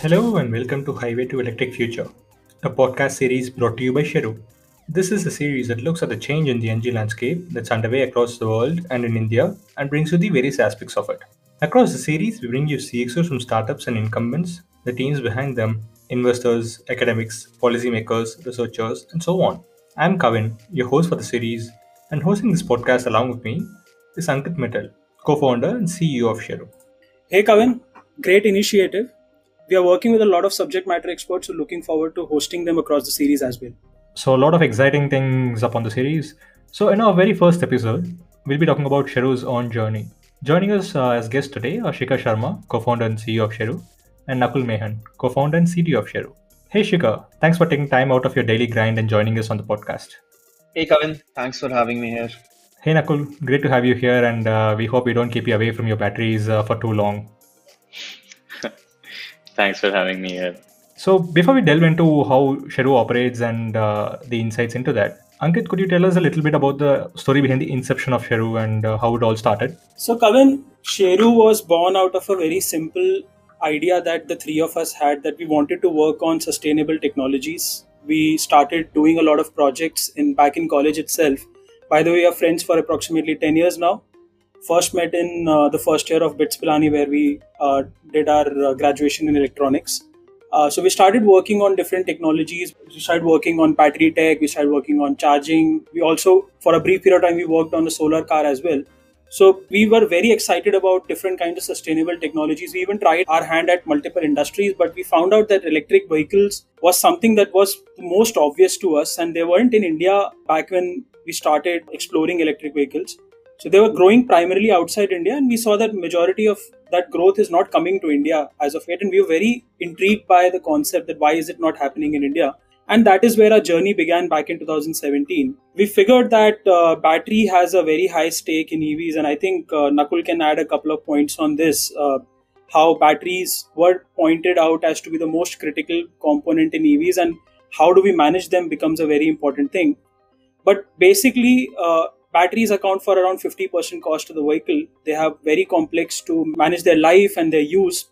Hello and welcome to Highway to Electric Future, a podcast series brought to you by Sheru. This is a series that looks at the change in the energy landscape that's underway across the world and in India and brings you the various aspects of it. Across the series, we bring you CXOs from startups and incumbents, the teams behind them, investors, academics, policymakers, researchers, and so on. I'm Kavin, your host for the series, and hosting this podcast along with me is Ankit Mittal, co-founder and CEO of Sheru. Hey Kavin, great initiative we are working with a lot of subject matter experts, so looking forward to hosting them across the series as well. So a lot of exciting things up on the series. So in our very first episode, we'll be talking about Sheru's own journey. Joining us uh, as guest today are Shikhar Sharma, co-founder and CEO of Sheru, and Nakul Mehan, co-founder and CTO of Sheru. Hey Shikhar, thanks for taking time out of your daily grind and joining us on the podcast. Hey Kavin, thanks for having me here. Hey Nakul, great to have you here, and uh, we hope we don't keep you away from your batteries uh, for too long. Thanks for having me here. So, before we delve into how Sheru operates and uh, the insights into that, Ankit, could you tell us a little bit about the story behind the inception of Sheru and uh, how it all started? So, Kavin, Sheru was born out of a very simple idea that the three of us had that we wanted to work on sustainable technologies. We started doing a lot of projects in back in college itself. By the way, we are friends for approximately 10 years now first met in uh, the first year of BITS Pilani, where we uh, did our uh, graduation in electronics. Uh, so we started working on different technologies. We started working on battery tech. We started working on charging. We also, for a brief period of time, we worked on a solar car as well. So we were very excited about different kinds of sustainable technologies. We even tried our hand at multiple industries, but we found out that electric vehicles was something that was most obvious to us, and they weren't in India back when we started exploring electric vehicles. So they were growing primarily outside India, and we saw that majority of that growth is not coming to India as of yet. And we were very intrigued by the concept that why is it not happening in India? And that is where our journey began back in 2017. We figured that uh, battery has a very high stake in EVs, and I think uh, Nakul can add a couple of points on this. Uh, how batteries were pointed out as to be the most critical component in EVs, and how do we manage them becomes a very important thing. But basically, uh, batteries account for around 50% cost of the vehicle. They have very complex to manage their life and their use.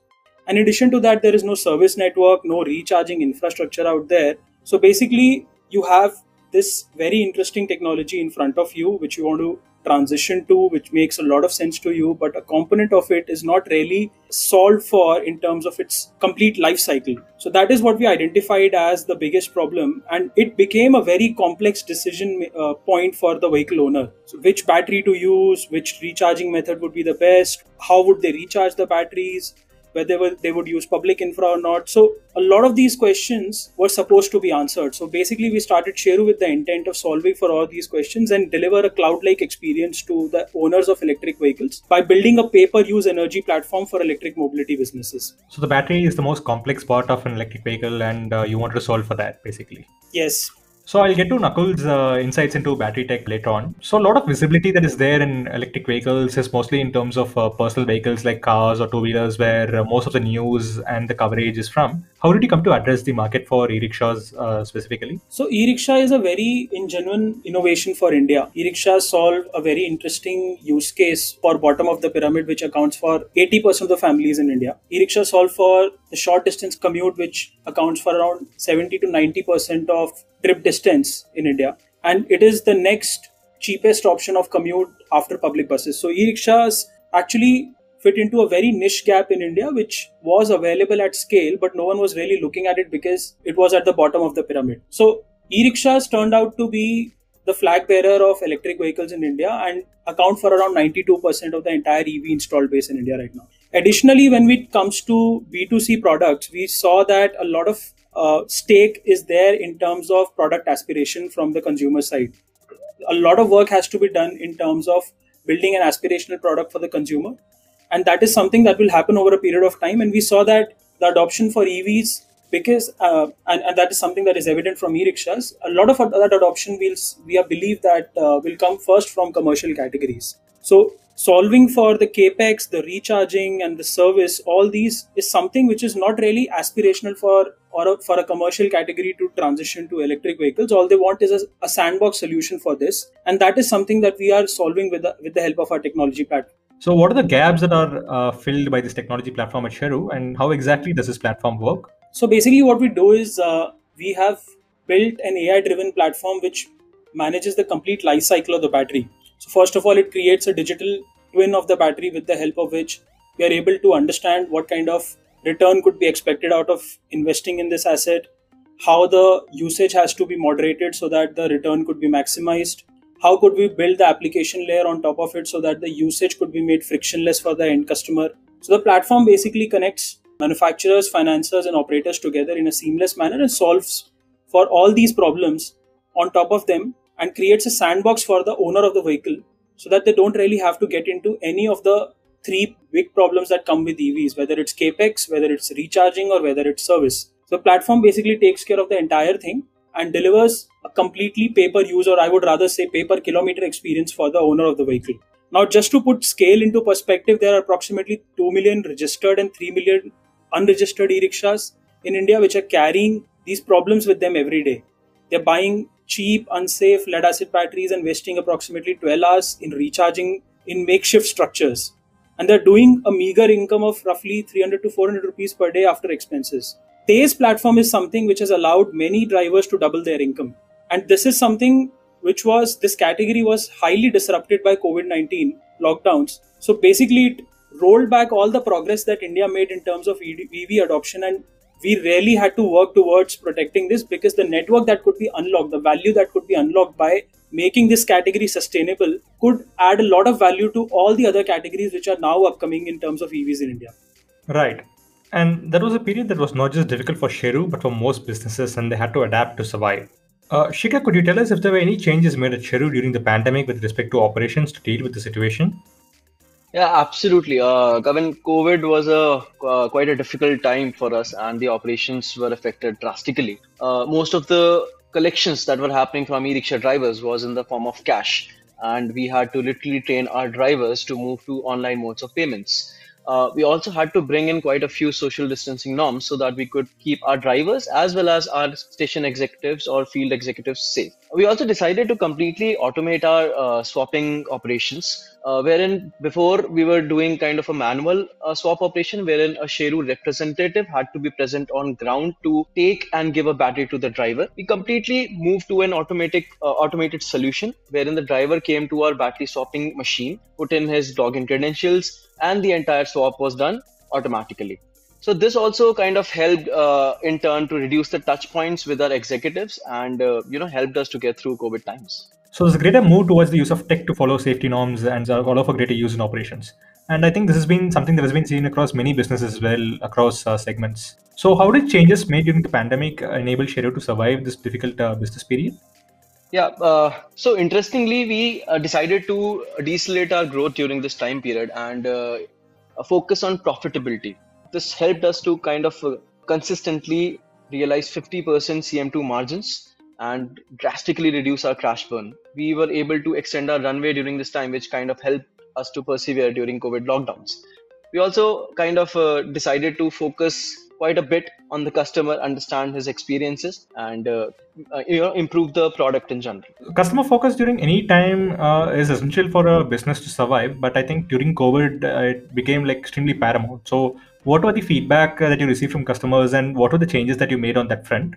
In addition to that, there is no service network, no recharging infrastructure out there. So basically, you have this very interesting technology in front of you, which you want to transition to, which makes a lot of sense to you, but a component of it is not really solved for in terms of its complete life cycle. So that is what we identified as the biggest problem, and it became a very complex decision uh, point for the vehicle owner. So which battery to use, which recharging method would be the best, how would they recharge the batteries, whether they would use public infra or not. So a lot of these questions were supposed to be answered. So basically, we started Sheru with the intent of solving for all these questions and deliver a cloud-like experience to the owners of electric vehicles by building a pay-per-use energy platform for electric mobility businesses. So the battery is the most complex part of an electric vehicle, and uh, you want to solve for that, basically. Yes, so I'll get to Nakul's uh, insights into battery tech later on. So a lot of visibility that is there in electric vehicles is mostly in terms of uh, personal vehicles like cars or two wheelers, where uh, most of the news and the coverage is from. How did you come to address the market for e-rickshaws uh, specifically? So e-rickshaw is a very genuine innovation for India. E-rickshaws solve a very interesting use case for bottom of the pyramid, which accounts for 80% of the families in India. E-rickshaw solve for the short distance commute, which accounts for around 70 to 90% of trip distance in India. And it is the next cheapest option of commute after public buses. So e-rickshaws actually fit into a very niche gap in India, which was available at scale, but no one was really looking at it because it was at the bottom of the pyramid. So e-rickshaws turned out to be the flag bearer of electric vehicles in India and account for around 92% of the entire EV installed base in India right now. Additionally, when it comes to B2C products, we saw that a lot of uh, stake is there in terms of product aspiration from the consumer side. A lot of work has to be done in terms of building an aspirational product for the consumer. And that is something that will happen over a period of time. And we saw that the adoption for evs because uh, and, and that is something that is evident from e-rickshaws a lot of that adoption will we believe that uh, will come first from commercial categories. So solving for the capex the recharging and the service all these is something which is not really aspirational for or a, for a commercial category to transition to electric vehicles all they want is a, a sandbox solution for this and that is something that we are solving with the, with the help of our technology platform So, what are the gaps that are uh, filled by this technology platform at Sheru, and how exactly does this platform work? So basically, what we do is uh, we have built an AI-driven platform which manages the complete life cycle of the battery. So first of all, it creates a digital twin of the battery with the help of which we are able to understand what kind of return could be expected out of investing in this asset, how the usage has to be moderated so that the return could be maximized, how could we build the application layer on top of it so that the usage could be made frictionless for the end customer. So the platform basically connects manufacturers, financiers, and operators together in a seamless manner and solves for all these problems on top of them and creates a sandbox for the owner of the vehicle so that they don't really have to get into any of the three big problems that come with EVs, whether it's capex, whether it's recharging, or whether it's service. So, platform basically takes care of the entire thing and delivers a completely pay per use, or I would rather say pay per kilometer experience for the owner of the vehicle. Now, just to put scale into perspective, there are approximately 2 million registered and 3 million unregistered e rickshaws in India which are carrying these problems with them every day. They're buying cheap, unsafe lead acid batteries and wasting approximately 12 hours in recharging in makeshift structures. And they're doing a meager income of roughly 300 to 400 rupees per day after expenses. Tejas platform is something which has allowed many drivers to double their income. And this is something which was, this category was highly disrupted by COVID 19 lockdowns. So basically, it rolled back all the progress that India made in terms of EV adoption and we really had to work towards protecting this because the network that could be unlocked, the value that could be unlocked by making this category sustainable could add a lot of value to all the other categories which are now upcoming in terms of EVs in India. Right. And that was a period that was not just difficult for Sheru, but for most businesses, and they had to adapt to survive. Uh, Shikhar, could you tell us if there were any changes made at Sheru during the pandemic with respect to operations to deal with the situation? Yeah, absolutely. Uh, Kavin, COVID was a uh, quite a difficult time for us, and the operations were affected drastically. Uh, most of the collections that were happening from e-rickshaw drivers was in the form of cash, and we had to literally train our drivers to move to online modes of payments. Uh, we also had to bring in quite a few social distancing norms so that we could keep our drivers as well as our station executives or field executives safe. We also decided to completely automate our uh, swapping operations uh, wherein before we were doing kind of a manual uh, swap operation wherein a Sheru representative had to be present on ground to take and give a battery to the driver. We completely moved to an automatic uh, automated solution wherein the driver came to our battery swapping machine, put in his login credentials, and the entire swap was done automatically. So this also kind of helped uh, in turn to reduce the touch points with our executives and uh, you know helped us to get through COVID times. So there's a greater move towards the use of tech to follow safety norms and allow for greater use in operations. And I think this has been something that has been seen across many businesses as well, across uh, segments. So how did changes made during the pandemic enable Sheru to survive this difficult uh, business period? Yeah, uh, so interestingly, we uh, decided to decelerate our growth during this time period and uh, focus on profitability. This helped us to kind of uh, consistently realize 50% CM2 margins and drastically reduce our cash burn. We were able to extend our runway during this time, which kind of helped us to persevere during COVID lockdowns. We also kind of uh, decided to focus quite a bit on the customer, understand his experiences, and uh, uh, you know improve the product in general. Customer focus during any time uh, is essential for a business to survive, but I think during COVID uh, it became like extremely paramount. So, what were the feedback that you received from customers, and what were the changes that you made on that front?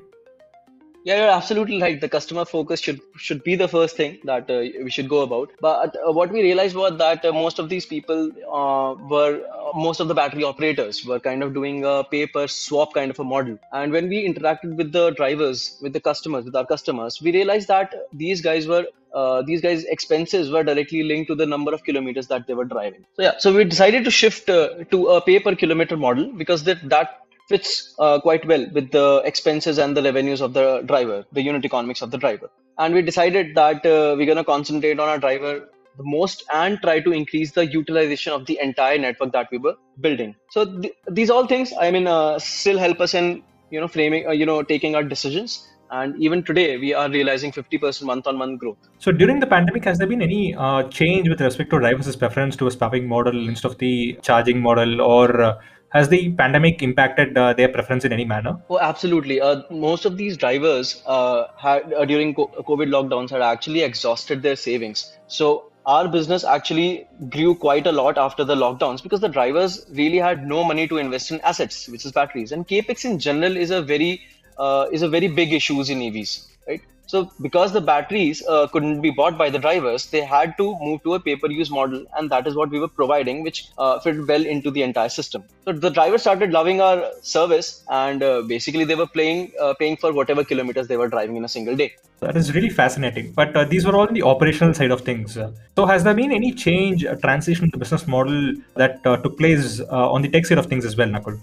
Yeah, you're absolutely right. The customer focus should should be the first thing that uh, we should go about. But uh, what we realized was that uh, most of these people uh, were uh, most of the battery operators were kind of doing a pay per swap kind of a model. And when we interacted with the drivers, with the customers, with our customers, we realized that these guys were uh, these guys' expenses were directly linked to the number of kilometers that they were driving. So yeah, so we decided to shift uh, to a pay per kilometer model because that that fits uh, quite well with the expenses and the revenues of the driver, the unit economics of the driver. And we decided that uh, we're going to concentrate on our driver the most and try to increase the utilization of the entire network that we were building. So th- these all things, I mean, uh, still help us in you know framing, uh, you know, taking our decisions. And even today, we are realizing 50% month-on-month growth. So during the pandemic, has there been any uh, change with respect to drivers' preference to a swapping model instead of the charging model, or uh, has the pandemic impacted uh, their preference in any manner? Oh, absolutely. Uh, most of these drivers uh, had uh, during COVID lockdowns had actually exhausted their savings. So our business actually grew quite a lot after the lockdowns because the drivers really had no money to invest in assets, which is batteries. And capex in general is a very uh, is a very big issue in EVs, right? So because the batteries uh, couldn't be bought by the drivers, they had to move to a pay-per-use model, and that is what we were providing, which uh, fit well into the entire system. So the drivers started loving our service, and uh, basically they were playing, uh, paying for whatever kilometers they were driving in a single day. That is really fascinating. But uh, these were all in the operational side of things. so has there been any change, a transition to business model that uh, took place on the tech side of things as well, Nakul?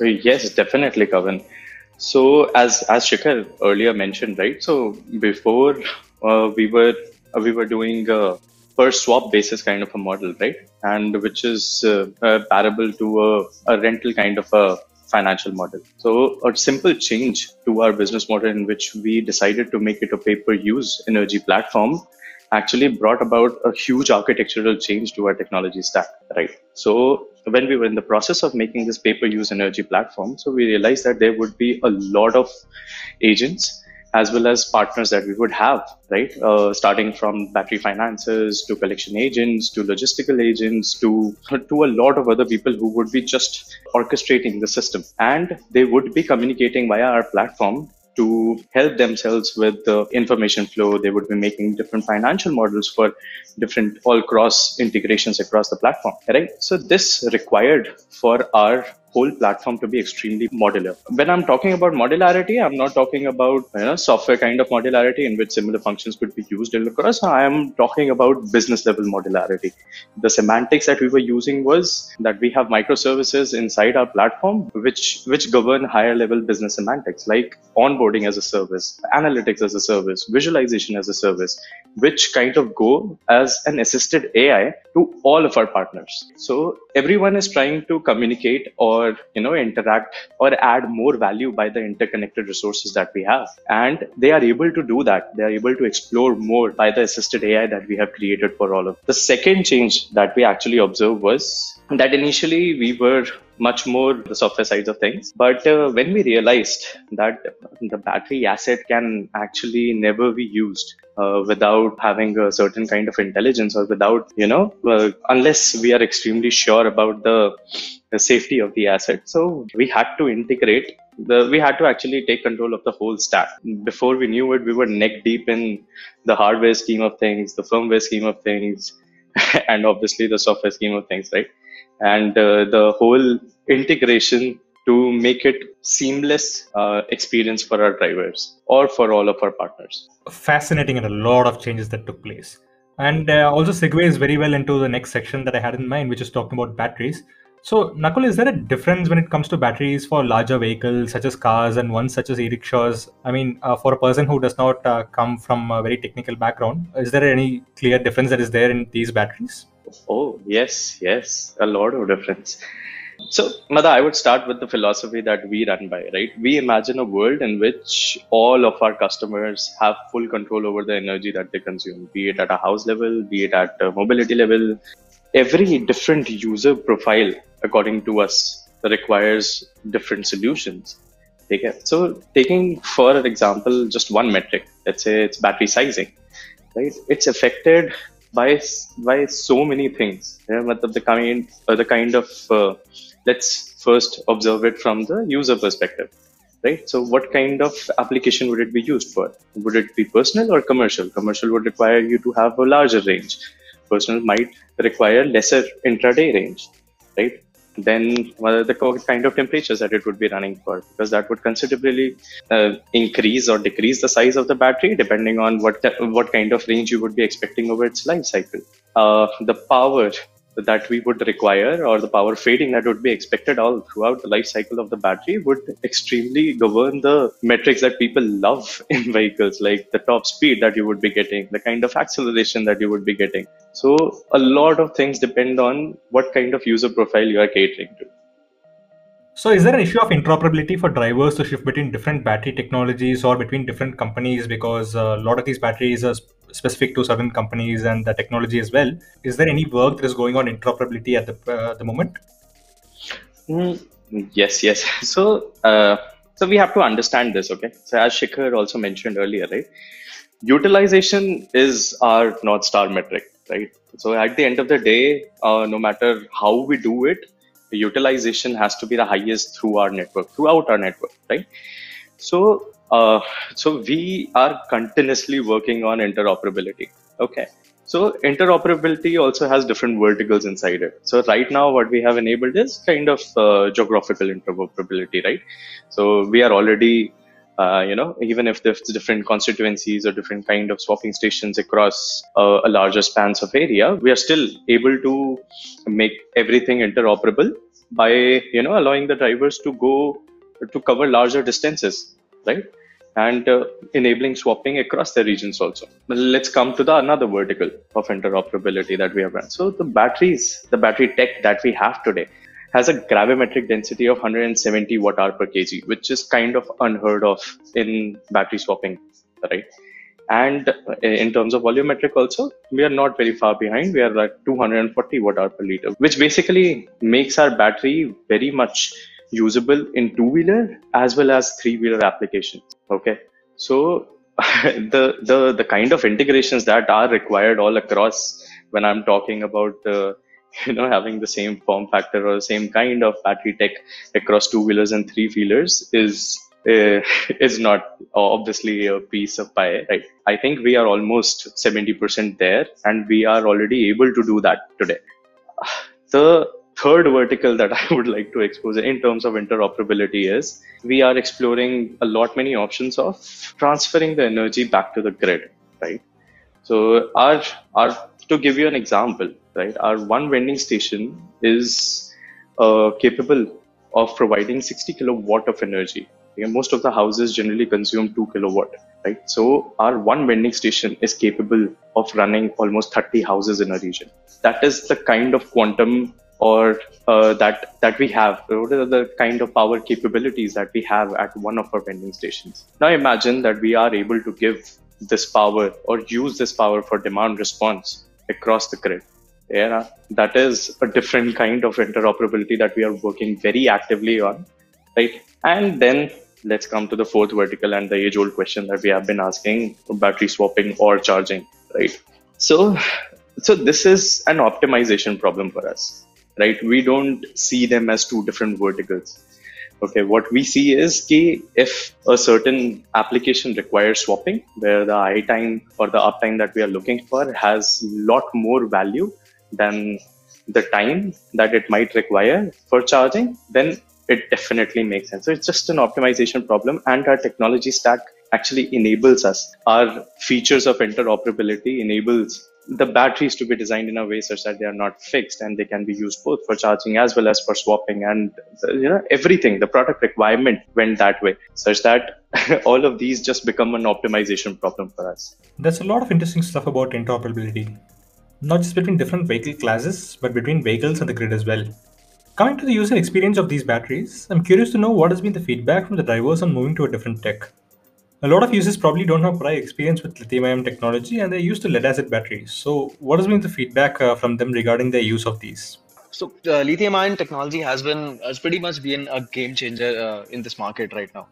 Yes, definitely, Kavin. So as as Shikhar earlier mentioned, right? So before uh, we were uh, we were doing a per swap basis kind of a model, right? And which is uh, parable to a, a rental kind of a financial model. So a simple change to our business model in which we decided to make it a pay per use energy platform actually brought about a huge architectural change to our technology stack, right? So when we were in the process of making this pay per use energy platform, so we realized that there would be a lot of agents as well as partners that we would have, right? Uh, starting from battery finances to collection agents to logistical agents to to a lot of other people who would be just orchestrating the system, and they would be communicating via our platform to help themselves with the information flow. They would be making different financial models for different all cross integrations across the platform, right? So this required for our whole platform to be extremely modular. When I'm talking about modularity, I'm not talking about you know, software kind of modularity in which similar functions could be used across. I am talking about business level modularity. The semantics that we were using was that we have microservices inside our platform which which govern higher level business semantics like onboarding as a service, analytics as a service, visualization as a service, which kind of go as an assisted AI to all of our partners. So everyone is trying to communicate or you know interact or add more value by the interconnected resources that we have. And they are able to do that. They are able to explore more by the assisted ai that we have created for all of the second change that we actually observed was that initially we were much more the software sides of things. But uh, when we realized that the battery asset can actually never be used uh, without having a certain kind of intelligence or without, you know, uh, unless we are extremely sure about the, the safety of the asset. So we had to integrate the, we had to actually take control of the whole stack. Before we knew it, we were neck deep in the hardware scheme of things, the firmware scheme of things, and obviously the software scheme of things, right? And uh, the whole integration to make it seamless uh, experience for our drivers or for all of our partners. Fascinating and a lot of changes that took place. And uh, also segues very well into the next section that i had in mind which is talking about batteries. So nakul is there a difference when it comes to batteries for larger vehicles such as cars and ones such as e-rickshaws? I mean uh, for a person who does not uh, come from a very technical background is there any clear difference that is there in these batteries Oh, yes, yes, a lot of difference. So, Mada, I would start with the philosophy that we run by, right? We imagine a world in which all of our customers have full control over the energy that they consume, be it at a house level, be it at a mobility level. Every different user profile, according to us, requires different solutions. So, taking for an example just one metric, let's say it's battery sizing, right? It's affected by by so many things. Yeah, the kind uh, the kind of uh, let's first observe it from the user perspective, right? So, what kind of application would it be used for? Would it be personal or commercial? Commercial would require you to have a larger range. Personal might require lesser intraday range, right? Then what the kind of temperatures that it would be running for because that would considerably uh, increase or decrease the size of the battery depending on what what kind of range you would be expecting over its life cycle. Uh, the power that we would require or the power fading that would be expected all throughout the life cycle of the battery would extremely govern the metrics that people love in vehicles like the top speed that you would be getting the kind of acceleration that you would be getting so a lot of things depend on what kind of user profile you are catering to so, is there an issue of interoperability for drivers to shift between different battery technologies or between different companies? Because a lot of these batteries are specific to certain companies and the technology as well. Is there any work that is going on interoperability at the uh, the moment? Mm, yes, yes. So, uh, so we have to understand this. Okay. So, as Shikhar also mentioned earlier, right? Utilization is our north star metric right? So at the end of the day, uh, no matter how we do it, the utilization has to be the highest through our network, throughout our network, right? So, uh, so we are continuously working on interoperability. Okay. So interoperability also has different verticals inside it. So right now, what we have enabled is kind of uh, geographical interoperability, right? So we are already uh, you know, even if there's different constituencies or different kind of swapping stations across uh, a larger spans of area, we are still able to make everything interoperable by, you know, allowing the drivers to go to cover larger distances, right? And uh, enabling swapping across the regions also. Let's come to the another vertical of interoperability that we have run. So the batteries, the battery tech that we have today, has a gravimetric density of 170 watt hour per kg, which is kind of unheard of in battery swapping, right? And in terms of volumetric also, we are not very far behind. We are at 240 watt hour per liter, which basically makes our battery very much usable in two wheeler as well as three wheeler applications. Okay. So the, the, the kind of integrations that are required all across when I'm talking about uh, you know having the same form factor or the same kind of battery tech across two wheelers and three wheelers is uh, is not obviously a piece of pie right i think we are almost 70% there and we are already able to do that today the third vertical that i would like to expose in terms of interoperability is we are exploring a lot many options of transferring the energy back to the grid right so our our to give you an example, right, our one vending station is uh, capable of providing 60 kilowatt of energy. Most of the houses generally consume 2 kilowatt, right? So our one vending station is capable of running almost 30 houses in a region. That is the kind of quantum or uh, that that we have what are the kind of power capabilities that we have at one of our vending stations now imagine that we are able to give this power or use this power for demand response across the grid. Yeah, that is a different kind of interoperability that we are working very actively on, right? And then let's come to the fourth vertical and the age-old question that we have been asking: battery swapping or charging, right? So, so this is an optimization problem for us, right? We don't see them as two different verticals. Okay what we see is ki if a certain application requires swapping where the i time or the uptime that we are looking for has a lot more value than the time that it might require for charging then it definitely makes sense. So it's just an optimization problem and our technology stack actually enables us. Our features of interoperability enables the batteries to be designed in a way such that they are not fixed and they can be used both for charging as well as for swapping and you know everything the product requirement went that way such that all of these just become an optimization problem for us. There's a lot of interesting stuff about interoperability not just between different vehicle classes but between vehicles and the grid as well. Coming to the user experience of these batteries i'm curious to know what has been the feedback from the drivers on moving to a different tech a lot of users probably don't have prior experience with lithium ion technology and they're used to lead acid batteries. So, what has been the feedback uh, from them regarding their use of these? So, uh, lithium ion technology has been has pretty much been a game changer uh, in this market right now.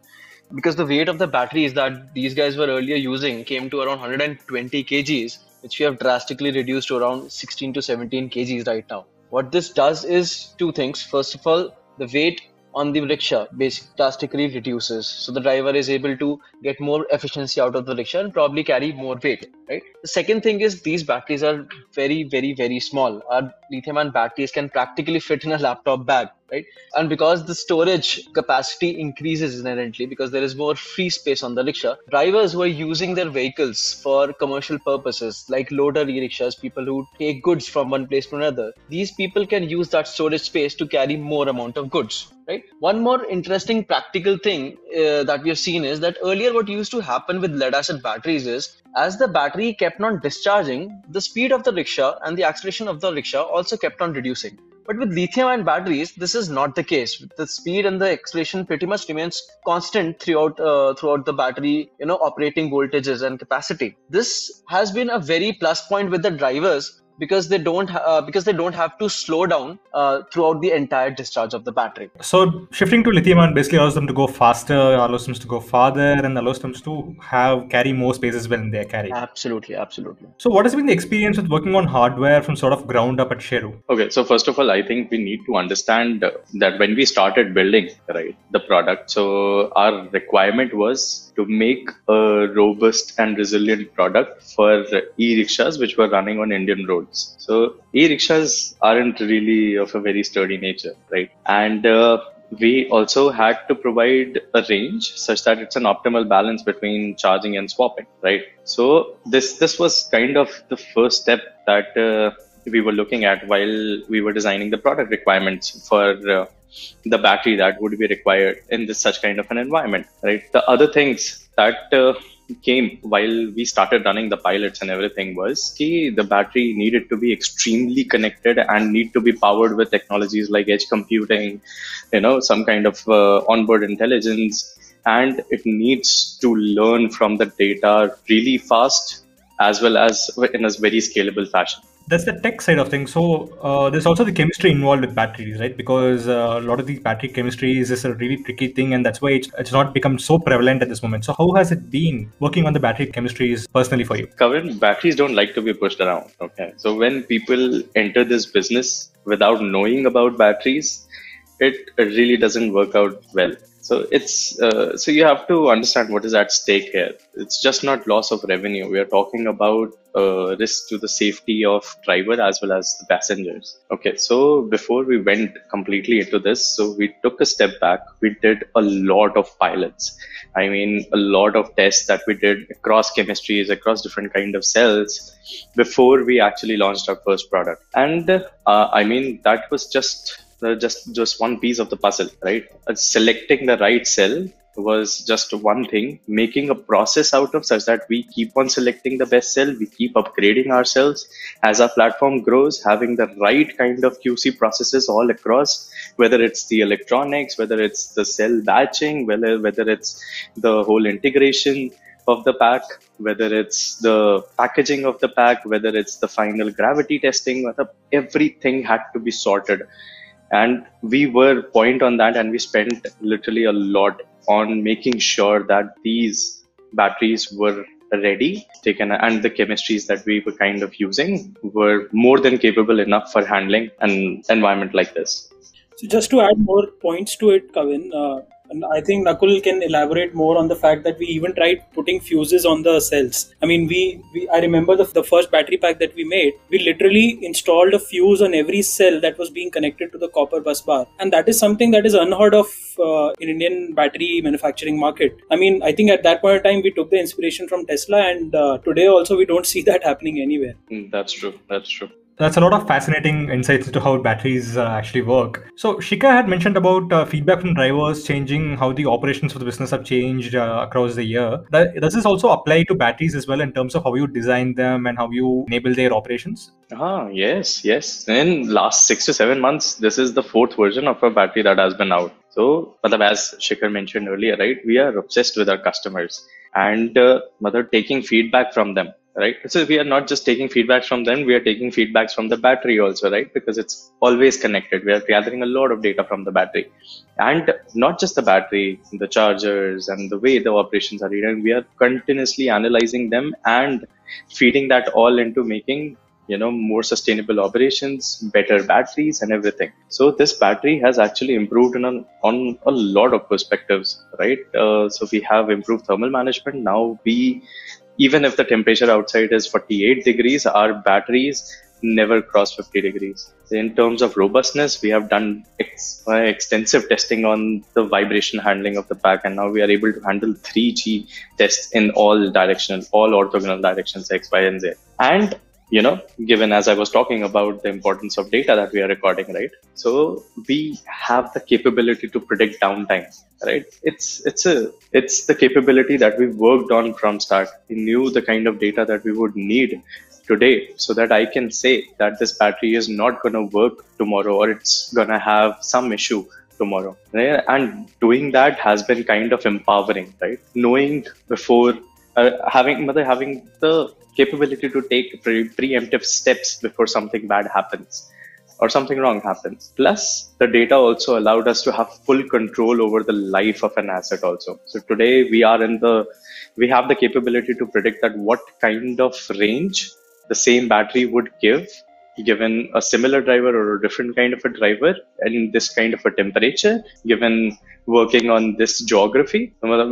Because the weight of the batteries that these guys were earlier using came to around 120 kgs, which we have drastically reduced to around 16 to 17 kgs right now. What this does is two things. First of all, the weight on the rickshaw basically drastically reduces so the driver is able to get more efficiency out of the rickshaw and probably carry more weight right? The second thing is these batteries are very very very small. Our lithium ion batteries can practically fit in a laptop bag right? And because the storage capacity increases inherently because there is more free space on the rickshaw drivers who are using their vehicles for commercial purposes like loader e-rickshaws people who take goods from one place to another these people can use that storage space to carry more amount of goods right? One more interesting practical thing uh, that we have seen is that earlier what used to happen with lead acid batteries is as the battery kept on discharging the speed of the rickshaw and the acceleration of the rickshaw also kept on reducing but with lithium-ion batteries, this is not the case. The speed and the acceleration pretty much remains constant throughout uh, throughout the battery, you know, operating voltages and capacity. This has been a very plus point with the drivers because they don't uh, because they don't have to slow down uh, throughout the entire discharge of the battery. So shifting to lithium ion basically allows them to go faster, allows them to go farther, and allows them to have carry more spaces as well in their carry. Absolutely, absolutely. So what has been the experience with working on hardware from sort of ground up at Sheru? Okay, so first of all, I think we need to understand that when we started building right the product, so our requirement was to make a robust and resilient product for e-rickshaws which were running on Indian roads. So e-rickshaws aren't really of a very sturdy nature, right? And uh, we also had to provide a range such that it's an optimal balance between charging and swapping, right? So this this was kind of the first step that uh, we were looking at while we were designing the product requirements for uh, the battery that would be required in this such kind of an environment, right? The other things that uh, came while we started running the pilots and everything was key the battery needed to be extremely connected and need to be powered with technologies like edge computing you know some kind of uh, onboard intelligence and it needs to learn from the data really fast as well as in a very scalable fashion that's the tech side of things. So uh, there's also the chemistry involved with batteries, right? Because uh, a lot of these battery chemistries is a really tricky thing, and that's why it's, it's not become so prevalent at this moment. So how has it been working on the battery chemistries personally for you? Kavin, batteries don't like to be pushed around. Okay, so when people enter this business without knowing about batteries, it really doesn't work out well. So it's uh, so you have to understand what is at stake here. It's just not loss of revenue. We are talking about uh, risk to the safety of driver as well as the passengers. Okay, so before we went completely into this, so we took a step back. We did a lot of pilots. I mean, a lot of tests that we did across chemistries, across different kind of cells before we actually launched our first product. And uh, I mean, that was just just just one piece of the puzzle right? Uh, selecting the right cell was just one thing. Making a process out of such that we keep on selecting the best cell we keep upgrading ourselves. As our platform grows having the right kind of qc processes all across whether it's the electronics whether it's the cell batching whether whether it's the whole integration of the pack whether it's the packaging of the pack whether it's the final gravity testing everything had to be sorted and we were point on that and we spent literally a lot on making sure that these batteries were ready taken and the chemistries that we were kind of using were more than capable enough for handling an environment like this. So just to add more points to it kavin uh, I think Nakul can elaborate more on the fact that we even tried putting fuses on the cells. I mean, we, we I remember the, the first battery pack that we made, we literally installed a fuse on every cell that was being connected to the copper bus bar. And that is something that is unheard of uh, in Indian battery manufacturing market. I mean, I think at that point in time, we took the inspiration from Tesla and uh, today also we don't see that happening anywhere. Mm, that's true. That's true that's a lot of fascinating insights into how batteries uh, actually work. So Shikhar had mentioned about uh, feedback from drivers changing how the operations of the business have changed uh, across the year. Does this also apply to batteries as well in terms of how you design them and how you enable their operations? Ah, yes, yes. In last six to seven months, this is the fourth version of a battery that has been out. So, as Shikhar mentioned earlier, right, we are obsessed with our customers and uh, mother taking feedback from them right? So we are not just taking feedbacks from them we are taking feedbacks from the battery also right? Because it's always connected. We are gathering a lot of data from the battery. And not just the battery the chargers and the way the operations are running we are continuously analyzing them and feeding that all into making you know more sustainable operations better batteries and everything. So this battery has actually improved on, on a lot of perspectives right? Uh, so we have improved thermal management. Now we even if the temperature outside is 48 degrees, our batteries never cross 50 degrees. In terms of robustness, we have done ex- uh, extensive testing on the vibration handling of the pack, and now we are able to handle 3G tests in all directional, all orthogonal directions, X, Y, and Z. And you know, given as I was talking about the importance of data that we are recording, right? So we have the capability to predict downtime, right? It's it's a it's the capability that we worked on from start. We knew the kind of data that we would need today so that I can say that this battery is not going to work tomorrow or it's going to have some issue tomorrow. And doing that has been kind of empowering, right? Knowing before uh, having mother having the capability to take pre- preemptive steps before something bad happens or something wrong happens. Plus, the data also allowed us to have full control over the life of an asset also. So today we are in the, we have the capability to predict that what kind of range the same battery would give given a similar driver or a different kind of a driver and this kind of a temperature given working on this geography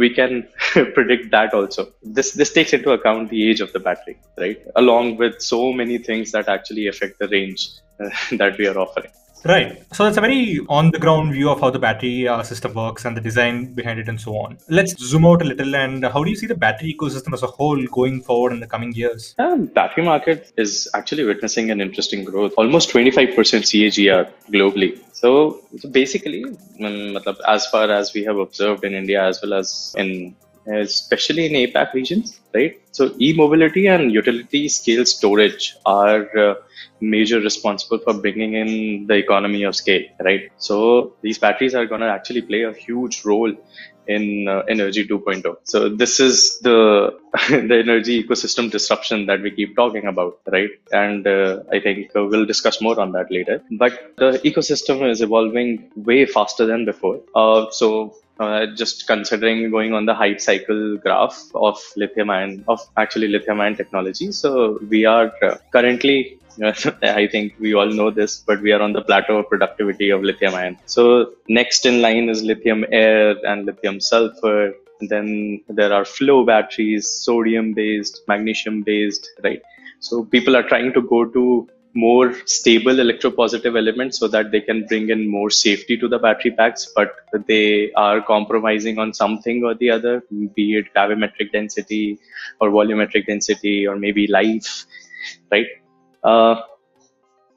we can predict that also this this takes into account the age of the battery right along with so many things that actually affect the range that we are offering. Right. So that's a very on the ground view of how the battery uh, system works and the design behind it and so on. Let's zoom out a little and how do you see the battery ecosystem as a whole going forward in the coming years? Um, battery market is actually witnessing an interesting growth, almost 25% CAGR globally. So, so basically, um, as far as we have observed in India as well as in especially in APAC regions, right? So e-mobility and utility scale storage are uh, major responsible for bringing in the economy of scale, right? So these batteries are going to actually play a huge role in uh, energy 2.0 so this is the the energy ecosystem disruption that we keep talking about right and uh, i think uh, we'll discuss more on that later but the ecosystem is evolving way faster than before uh, so uh, just considering going on the hype cycle graph of lithium ion of actually lithium ion technology so we are uh, currently I think we all know this, but we are on the plateau of productivity of lithium ion. So next in line is lithium air and lithium sulfur. Then there are flow batteries, sodium based, magnesium based, right? So people are trying to go to more stable electropositive elements so that they can bring in more safety to the battery packs, but they are compromising on something or the other, be it gravimetric density or volumetric density or maybe life, right? Uh,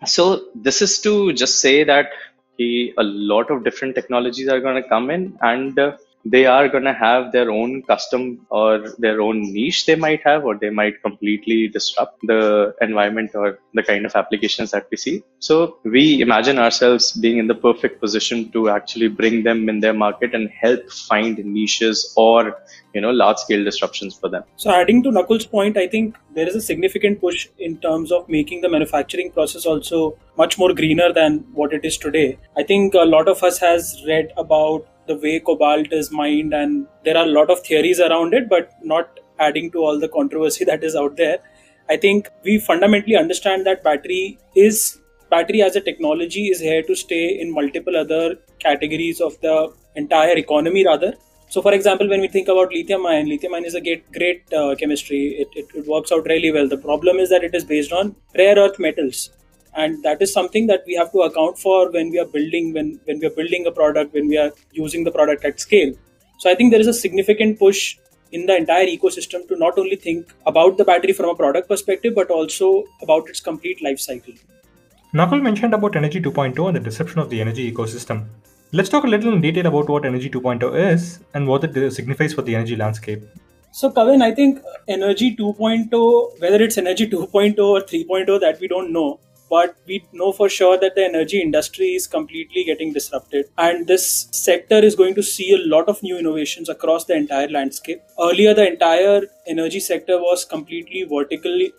so this is to just say that a lot of different technologies are going to come in and uh, they are going to have their own custom or their own niche they might have or they might completely disrupt the environment or the kind of applications that we see. So we imagine ourselves being in the perfect position to actually bring them in their market and help find niches or you know large scale disruptions for them. So adding to nakul's point i think there is a significant push in terms of making the manufacturing process also much more greener than what it is today. I think a lot of us has read about the way cobalt is mined and there are a lot of theories around it but not adding to all the controversy that is out there. I think we fundamentally understand that battery is battery as a technology is here to stay in multiple other categories of the entire economy rather. So for example when we think about lithium ion lithium ion is a great, great uh, chemistry. It, it, it works out really well. The problem is that it is based on rare earth metals and that is something that we have to account for when we are building when when we are building a product when we are using the product at scale so i think there is a significant push in the entire ecosystem to not only think about the battery from a product perspective but also about its complete life cycle Nakul mentioned about Energy 2.0 and the disruption of the energy ecosystem. Let's talk a little in detail about what Energy 2.0 is and what it signifies for the energy landscape. So, Kavin, I think Energy 2.0, whether it's Energy 2.0 or 3.0, that we don't know, but we know for sure that the energy industry is completely getting disrupted. And this sector is going to see a lot of new innovations across the entire landscape. Earlier the entire energy sector was completely vertically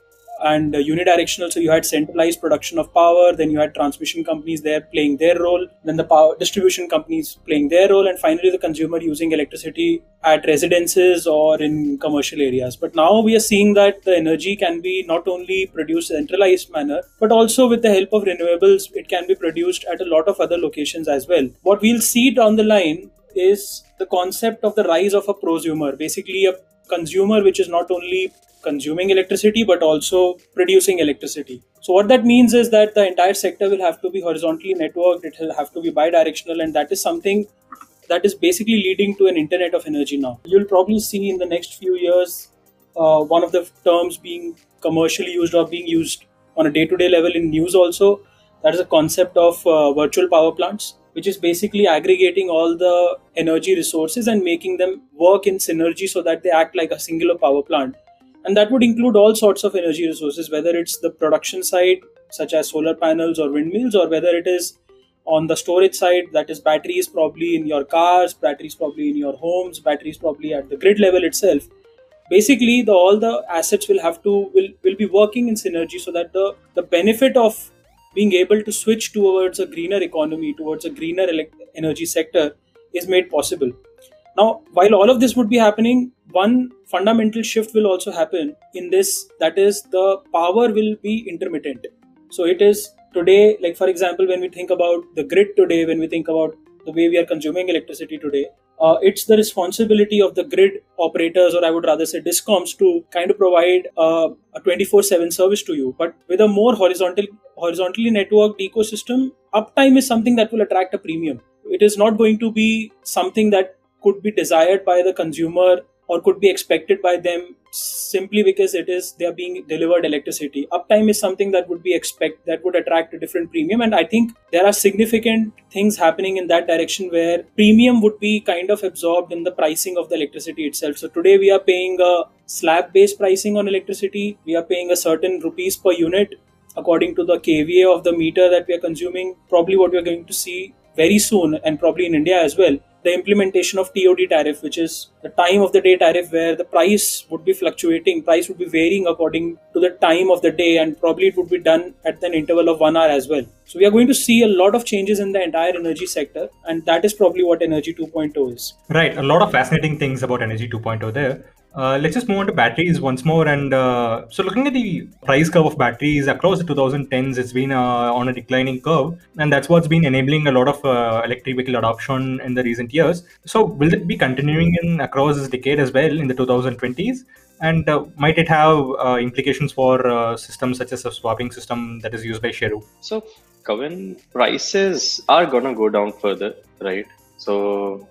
and uh, unidirectional. So you had centralized production of power, then you had transmission companies there playing their role, then the power distribution companies playing their role, and finally the consumer using electricity at residences or in commercial areas. But now we are seeing that the energy can be not only produced centralized manner, but also with the help of renewables, it can be produced at a lot of other locations as well. What we'll see down the line is the concept of the rise of a prosumer, basically a consumer which is not only consuming electricity but also producing electricity. So what that means is that the entire sector will have to be horizontally networked, it will have to be bi-directional and that is something that is basically leading to an internet of energy now. You'll probably see in the next few years uh, one of the terms being commercially used or being used on a day-to-day level in news also. That is a concept of uh, virtual power plants which is basically aggregating all the energy resources and making them work in synergy so that they act like a singular power plant and that would include all sorts of energy resources whether it's the production side such as solar panels or windmills or whether it is on the storage side that is batteries probably in your cars batteries probably in your homes batteries probably at the grid level itself. Basically the all the assets will have to will, will be working in synergy so that the the benefit of being able to switch towards a greener economy towards a greener energy sector is made possible now while all of this would be happening one fundamental shift will also happen in this that is the power will be intermittent. So it is today like for example when we think about the grid today when we think about the way we are consuming electricity today uh, it's the responsibility of the grid operators or i would rather say discoms to kind of provide uh, a 24/7 service to you. But with a more horizontal horizontally networked ecosystem uptime is something that will attract a premium. It is not going to be something that could be desired by the consumer or could be expected by them simply because it is they are being delivered electricity. Uptime is something that would be expect that would attract a different premium. And i think there are significant things happening in that direction where premium would be kind of absorbed in the pricing of the electricity itself. So today we are paying a slab based pricing on electricity. We are paying a certain rupees per unit according to the kva of the meter that we are consuming. Probably what we are going to see very soon and probably in india as well the implementation of TOD tariff, which is the time of the day tariff, where the price would be fluctuating, price would be varying according to the time of the day, and probably it would be done at an interval of one hour as well. So we are going to see a lot of changes in the entire energy sector, and that is probably what Energy 2.0 is. Right, a lot of fascinating things about Energy 2.0 there. Uh, let's just move on to batteries once more. And uh, so, looking at the price curve of batteries across the 2010s, it's been uh, on a declining curve, and that's what's been enabling a lot of uh, electric vehicle adoption in the recent years. So, will it be continuing in across this decade as well in the 2020s? And uh, might it have uh, implications for systems such as a swapping system that is used by Sheru? So, Kavin, prices are gonna go down further, right? So,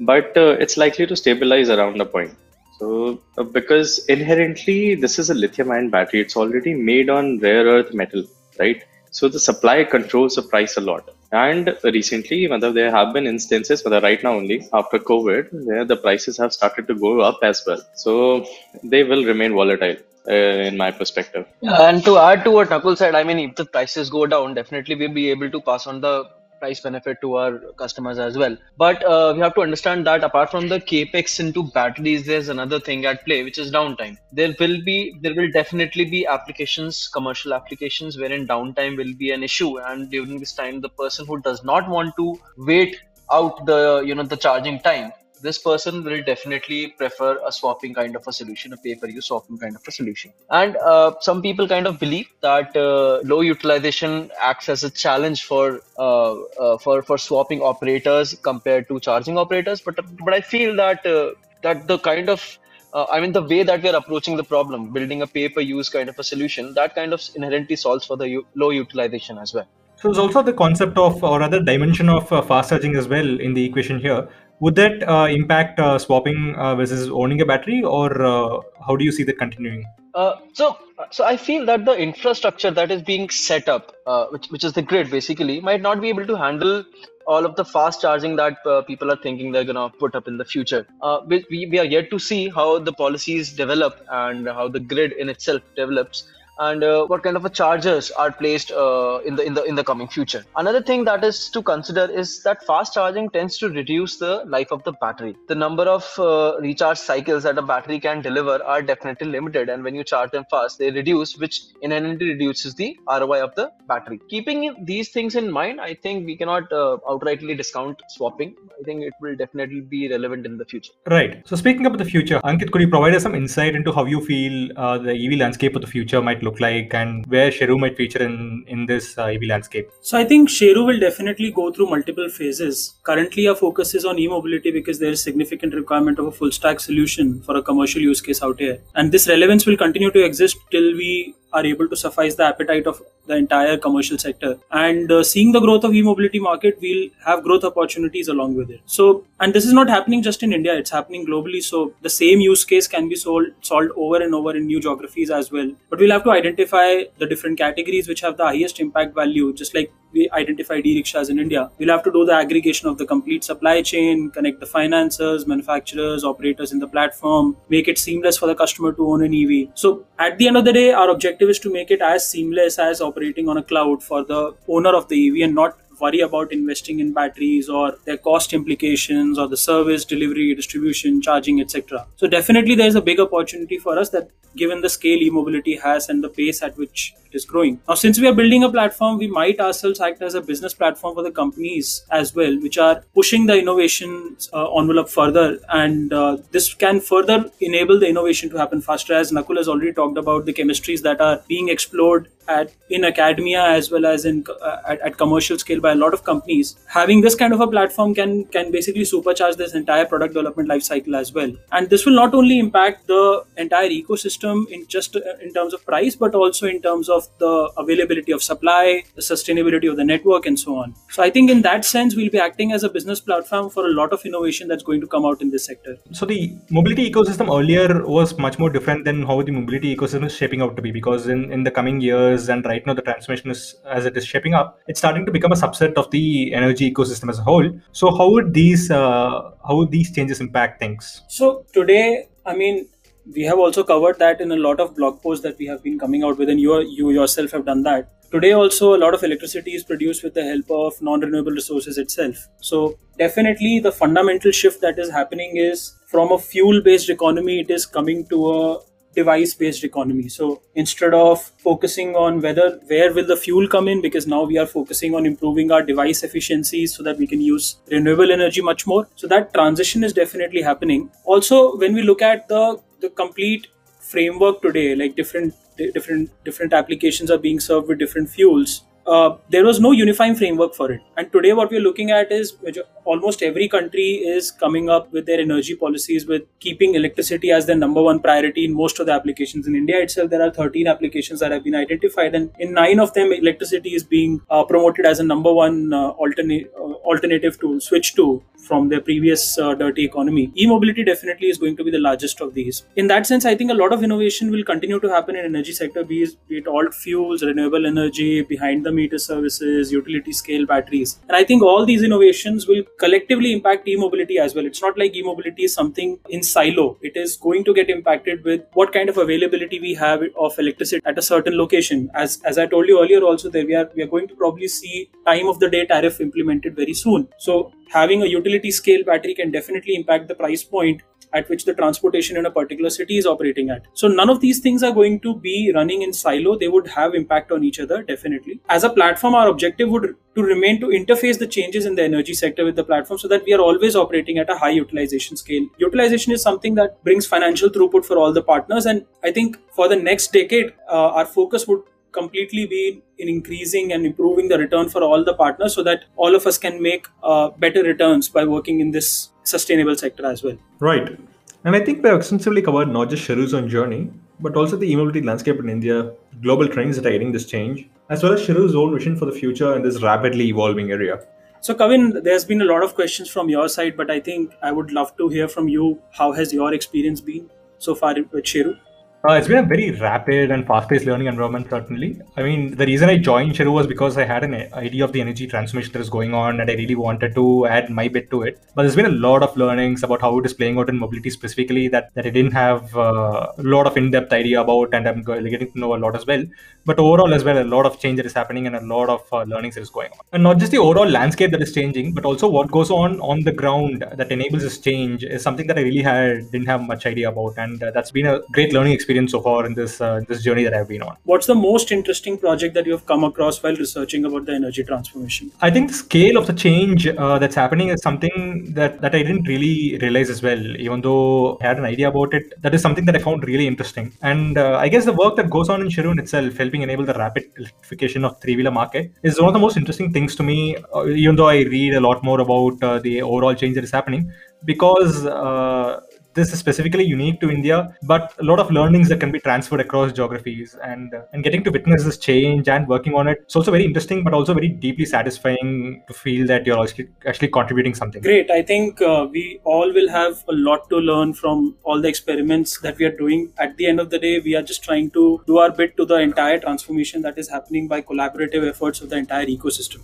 but it's likely to stabilize around the point so, uh, because inherently this is a lithium ion battery, it's already made on rare earth metal, right? So the supply controls the price a lot. And recently, whether there have been instances, whether right now only after COVID, where the prices have started to go up as well. So they will remain volatile. Uh, in my perspective. Yeah, and to add to what Nakul said, I mean, if the prices go down, definitely we'll be able to pass on the price benefit to our customers as well. But uh, we have to understand that apart from the capex into batteries, there's another thing at play, which is downtime. There will be, there will definitely be applications, commercial applications, wherein downtime will be an issue. And during this time, the person who does not want to wait out the, you know, the charging time this person will definitely prefer a swapping kind of a solution, a pay-per-use swapping kind of a solution. And uh, some people kind of believe that uh, low utilization acts as a challenge for uh, uh for for swapping operators compared to charging operators. But but I feel that uh, that the kind of uh, I mean, the way that we're approaching the problem, building a pay-per-use kind of a solution, that kind of inherently solves for the u- low utilization as well. So there's also the concept of or rather, dimension of uh, fast charging as well in the equation here. Would that uh, impact uh, swapping uh, versus owning a battery, or uh, how do you see that continuing? Uh, so, so I feel that the infrastructure that is being set up, which which is the grid basically, might not be able to handle all of the fast charging that people are thinking they're gonna put up in the future. we we are yet to see how the policies develop and how the grid in itself develops and uh, what kind of a chargers are placed uh, in the in the in the coming future. Another thing that is to consider is that fast charging tends to reduce the life of the battery. The number of uh, recharge cycles that a battery can deliver are definitely limited and when you charge them fast they reduce which inherently reduces the roi of the battery. Keeping these things in mind i think we cannot uh, outrightly discount swapping. I think it will definitely be relevant in the future. Right. So speaking of the future ankit could you provide us some insight into how you feel uh, the ev landscape of the future might look like and where Sheru might feature in, in this uh, EV landscape? So I think Sheru will definitely go through multiple phases. Currently, our focus is on e-mobility because there is significant requirement of a full stack solution for a commercial use case out here. And this relevance will continue to exist till we are able to suffice the appetite of the entire commercial sector. And uh, seeing the growth of e-mobility market, we'll have growth opportunities along with it. So, and this is not happening just in India; it's happening globally. So the same use case can be sold solved over and over in new geographies as well. But we'll have to identify the different categories which have the highest impact value, just like we identified e-rickshaws in India. We'll have to do the aggregation of the complete supply chain, connect the financiers, manufacturers, operators in the platform, make it seamless for the customer to own an EV. So at the end of the day, our objective is to make it as seamless as operating on a cloud for the owner of the EV and not worry about investing in batteries or their cost implications or the service delivery distribution charging etc so definitely there's a big opportunity for us that given the scale e-mobility has and the pace at which it is growing. Now since we are building a platform we might ourselves act as a business platform for the companies as well which are pushing the innovation uh, envelope further. And uh, this can further enable the innovation to happen faster. As nakul has already talked about the chemistries that are being explored at in academia as well as in uh, at, at, commercial scale by a lot of companies having this kind of a platform can can basically supercharge this entire product development life cycle as well. And this will not only impact the entire ecosystem in just uh, in terms of price but also in terms of the availability of supply the sustainability of the network and so on. So i think in that sense we'll be acting as a business platform for a lot of innovation that's going to come out in this sector. So the mobility ecosystem earlier was much more different than how the mobility ecosystem is shaping out to be because in in the coming years and right now the transformation is as it is shaping up it's starting to become a subset of the energy ecosystem as a whole. So how would these uh, how would these changes impact things? So today i mean we have also covered that in a lot of blog posts that we have been coming out with and you you yourself have done that. Today also a lot of electricity is produced with the help of non-renewable resources itself. So definitely the fundamental shift that is happening is from a fuel based economy it is coming to a device based economy. So instead of focusing on whether where will the fuel come in because now we are focusing on improving our device efficiencies so that we can use renewable energy much more. So that transition is definitely happening. Also when we look at the the complete framework today like different different different applications are being served with different fuels uh, there was no unifying framework for it. And today, what we're looking at is almost every country is coming up with their energy policies with keeping electricity as their number one priority in most of the applications. In India itself, there are 13 applications that have been identified, and in nine of them, electricity is being uh, promoted as a number one uh, alternate, uh, alternative to switch to from their previous uh, dirty economy. E mobility definitely is going to be the largest of these. In that sense, I think a lot of innovation will continue to happen in energy sector, be it, alt fuels, renewable energy, behind the meter services, utility scale batteries. And I think all these innovations will collectively impact e-mobility as well. It's not like e-mobility is something in silo. It is going to get impacted with what kind of availability we have of electricity at a certain location. As as I told you earlier, also there we are we are going to probably see time of the day tariff implemented very soon. So having a utility scale battery can definitely impact the price point at which the transportation in a particular city is operating at. So none of these things are going to be running in silo. They would have impact on each other definitely. As a platform, our objective would to remain to interface the changes in the energy sector with the platform so that we are always operating at a high utilization scale. Utilization is something that brings financial throughput for all the partners, and I think for the next decade, uh, our focus would completely be in increasing and improving the return for all the partners so that all of us can make uh, better returns by working in this sustainable sector as well. Right. And I think we have extensively covered not just Sheru's own journey, but also the e-mobility landscape in India, global trends that are aiding this change, as well as Sheru's own vision for the future in this rapidly evolving area. So, Kavin, there's been a lot of questions from your side, but I think I would love to hear from you. How has your experience been so far with Sheru? Uh, it's been a very rapid and fast-paced learning environment, certainly. I mean, the reason I joined Sheru was because I had an idea of the energy transformation that is going on, and I really wanted to add my bit to it. But there's been a lot of learnings about how it is playing out in mobility specifically that, that I didn't have uh, a lot of in-depth idea about, and I'm getting to know a lot as well. But overall, as well, a lot of change that is happening and a lot of uh, learnings that is going on. And not just the overall landscape that is changing, but also what goes on on the ground that enables this change is something that I really had didn't have much idea about, and uh, that's been a great learning experience experience so far in this uh, this journey that I've been on. What's the most interesting project that you have come across while researching about the energy transformation? I think the scale of the change uh, that's happening is something that that I didn't really realize as well. Even though I had an idea about it, that is something that I found really interesting. And uh, I guess the work that goes on in Shirun itself, helping enable the rapid electrification of three-wheeler market, is one of the most interesting things to me. Uh, even though I read a lot more about uh, the overall change that is happening, because uh, this is specifically unique to India, but a lot of learnings that can be transferred across geographies and uh, and getting to witness this change and working on it. It's also very interesting, but also very deeply satisfying to feel that you're actually actually contributing something. Great. I think uh, we all will have a lot to learn from all the experiments that we are doing. At the end of the day, we are just trying to do our bit to the entire transformation that is happening by collaborative efforts of the entire ecosystem.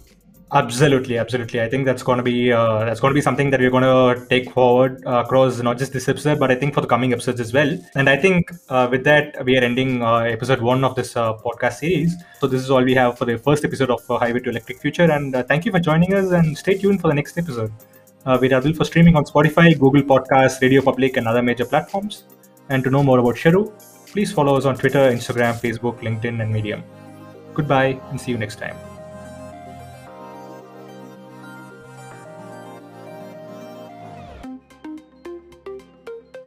Absolutely, absolutely. I think that's going to be uh, that's going to be something that we're going to take forward uh, across not just this episode, but I think for the coming episodes as well. And I think uh, with that, we are ending uh, episode one of this uh, podcast series. So this is all we have for the first episode of Highway to Electric Future. And thank you for joining us, and stay tuned for the next episode. we're available for streaming on Spotify, Google Podcasts, Radio Public, and other major platforms. And to know more about Sheru, please follow us on Twitter, Instagram, Facebook, LinkedIn, and Medium. Goodbye, and see you next time.